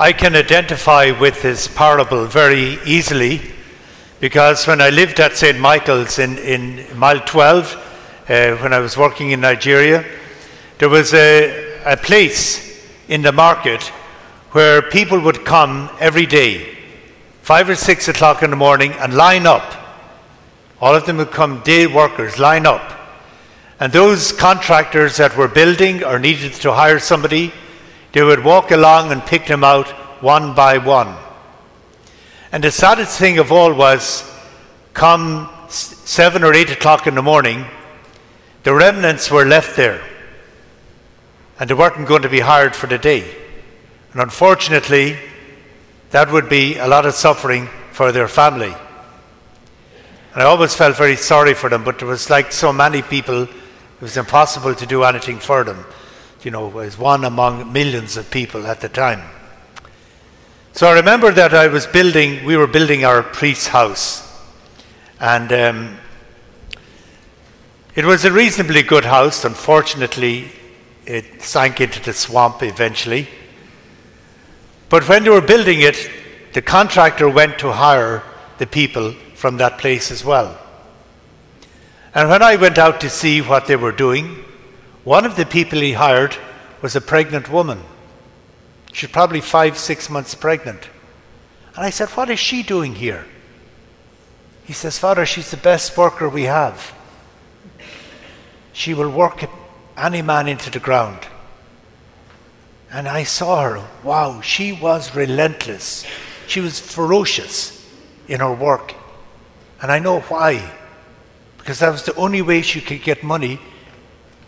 I can identify with this parable very easily because when I lived at St. Michael's in, in mile 12, uh, when I was working in Nigeria, there was a, a place in the market where people would come every day, five or six o'clock in the morning, and line up. All of them would come, day workers, line up. And those contractors that were building or needed to hire somebody, they would walk along and pick them out one by one. And the saddest thing of all was, come seven or eight o'clock in the morning, the remnants were left there. And they weren't going to be hired for the day. And unfortunately, that would be a lot of suffering for their family. And I always felt very sorry for them, but there was like so many people, it was impossible to do anything for them. You know, as one among millions of people at the time. So I remember that I was building, we were building our priest's house. And um, it was a reasonably good house. Unfortunately, it sank into the swamp eventually. But when they were building it, the contractor went to hire the people from that place as well. And when I went out to see what they were doing, one of the people he hired was a pregnant woman. She's probably five, six months pregnant. And I said, What is she doing here? He says, Father, she's the best worker we have. She will work any man into the ground. And I saw her. Wow, she was relentless. She was ferocious in her work. And I know why. Because that was the only way she could get money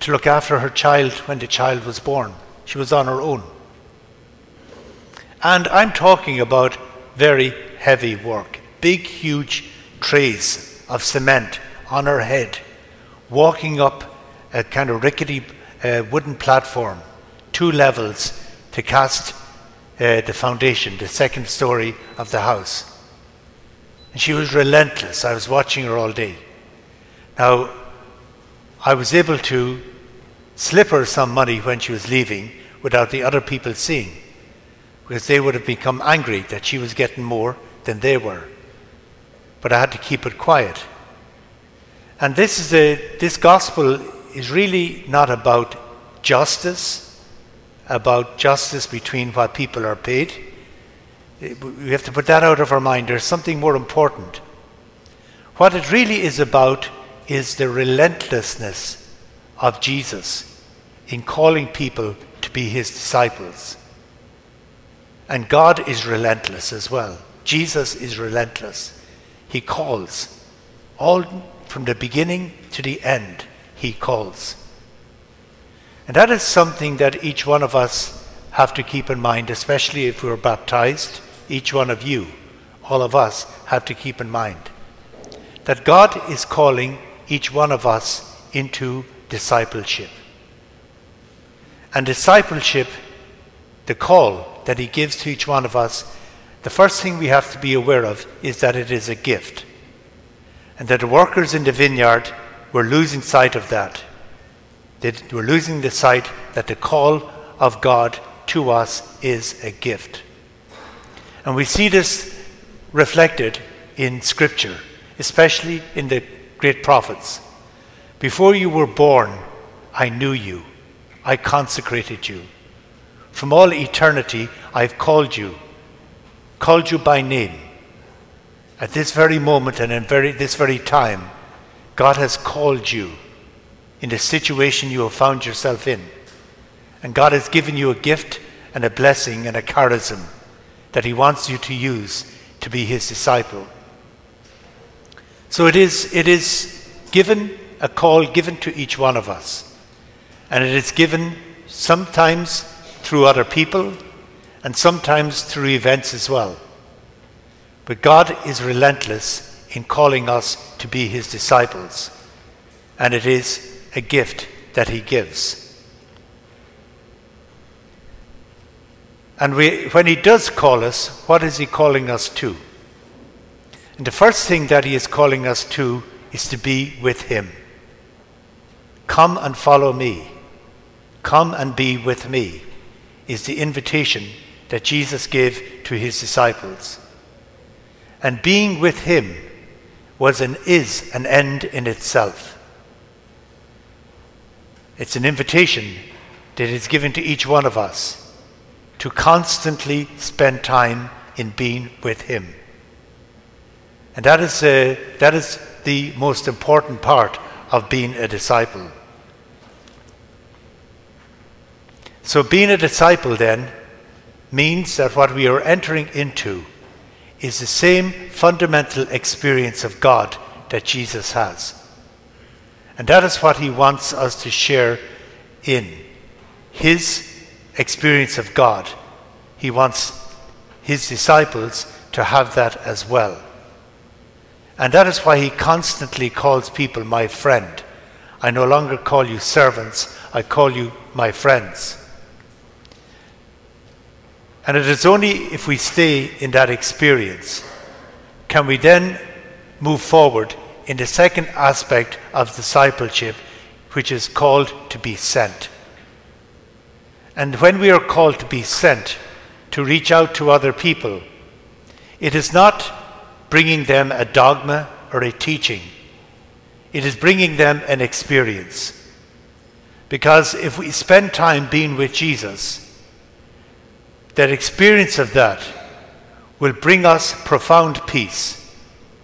to look after her child when the child was born. She was on her own. And I'm talking about very heavy work big, huge trays of cement on her head, walking up a kind of rickety uh, wooden platform, two levels to cast uh, the foundation, the second story of the house. And she was relentless. I was watching her all day. Now, I was able to slip her some money when she was leaving without the other people seeing because they would have become angry that she was getting more than they were. But I had to keep it quiet. And this is a, this gospel is really not about justice, about justice between what people are paid. We have to put that out of our mind. There's something more important. What it really is about is the relentlessness of Jesus in calling people to be his disciples. And God is relentless as well. Jesus is relentless. He calls. All from the beginning to the end, He calls. And that is something that each one of us have to keep in mind, especially if we're baptized. Each one of you, all of us, have to keep in mind that God is calling each one of us into discipleship. And discipleship, the call, that He gives to each one of us, the first thing we have to be aware of is that it is a gift. And that the workers in the vineyard were losing sight of that. They were losing the sight that the call of God to us is a gift. And we see this reflected in Scripture, especially in the great prophets. Before you were born, I knew you, I consecrated you. From all eternity, I've called you, called you by name. At this very moment and in very, this very time, God has called you in the situation you have found yourself in. And God has given you a gift and a blessing and a charism that He wants you to use to be His disciple. So it is, it is given, a call given to each one of us. And it is given sometimes through other people, and sometimes through events as well. But God is relentless in calling us to be his disciples, and it is a gift that he gives. And we, when he does call us, what is he calling us to? And the first thing that he is calling us to is to be with him. Come and follow me. Come and be with me is the invitation that Jesus gave to his disciples. And being with him was and is an end in itself. It's an invitation that is given to each one of us to constantly spend time in being with him. And that is, uh, that is the most important part of being a disciple. So, being a disciple then means that what we are entering into is the same fundamental experience of God that Jesus has. And that is what he wants us to share in his experience of God. He wants his disciples to have that as well. And that is why he constantly calls people my friend. I no longer call you servants, I call you my friends. And it is only if we stay in that experience can we then move forward in the second aspect of discipleship, which is called to be sent. And when we are called to be sent to reach out to other people, it is not bringing them a dogma or a teaching, it is bringing them an experience. Because if we spend time being with Jesus, that experience of that will bring us profound peace,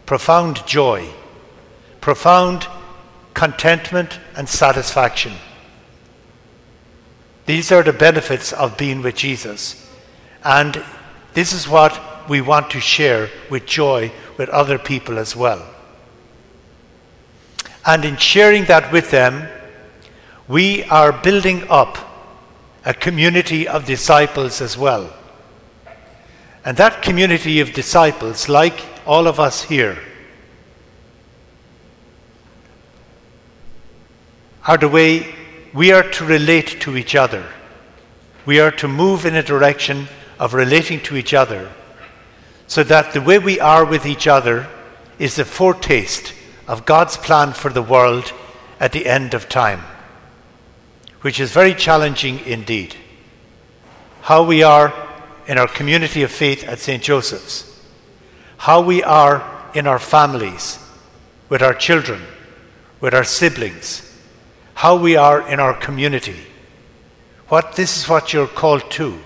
profound joy, profound contentment and satisfaction. These are the benefits of being with Jesus. And this is what we want to share with joy with other people as well. And in sharing that with them, we are building up a community of disciples as well. And that community of disciples, like all of us here, are the way we are to relate to each other. We are to move in a direction of relating to each other so that the way we are with each other is a foretaste of God's plan for the world at the end of time which is very challenging indeed. How we are in our community of faith at St. Joseph's, how we are in our families, with our children, with our siblings, how we are in our community. What this is what you're called to.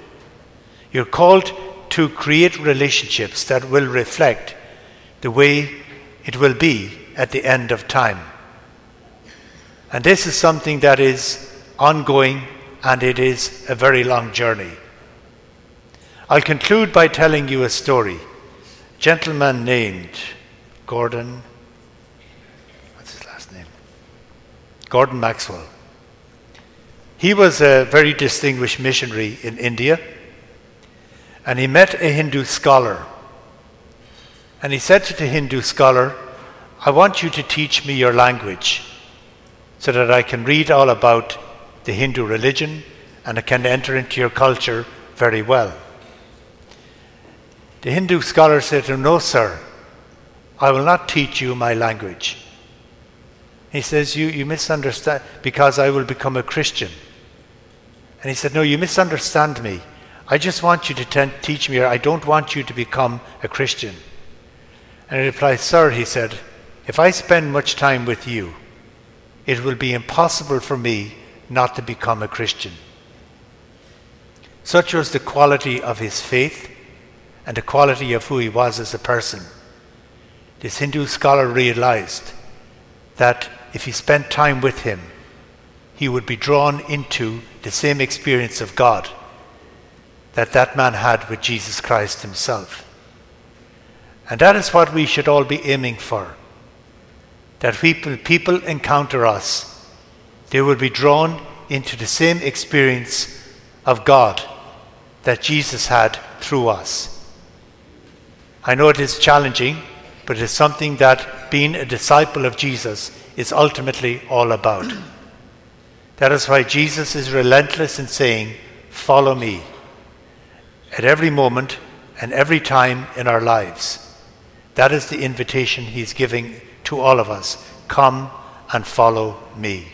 You're called to create relationships that will reflect the way it will be at the end of time. And this is something that is ongoing, and it is a very long journey. I'll conclude by telling you a story. A gentleman named Gordon, what's his last name? Gordon Maxwell. He was a very distinguished missionary in India, and he met a Hindu scholar. And he said to the Hindu scholar, I want you to teach me your language so that I can read all about the Hindu religion and it can enter into your culture very well. The Hindu scholar said to him, No, sir, I will not teach you my language. He says, You, you misunderstand because I will become a Christian. And he said, No, you misunderstand me. I just want you to ten- teach me, or I don't want you to become a Christian. And he replied, Sir, he said, if I spend much time with you, it will be impossible for me not to become a Christian. Such was the quality of his faith and the quality of who he was as a person. This Hindu scholar realized that if he spent time with him, he would be drawn into the same experience of God that that man had with Jesus Christ himself. And that is what we should all be aiming for. That people, people encounter us they will be drawn into the same experience of God that Jesus had through us. I know it is challenging, but it is something that being a disciple of Jesus is ultimately all about. That is why Jesus is relentless in saying, Follow me, at every moment and every time in our lives. That is the invitation he's giving to all of us. Come and follow me.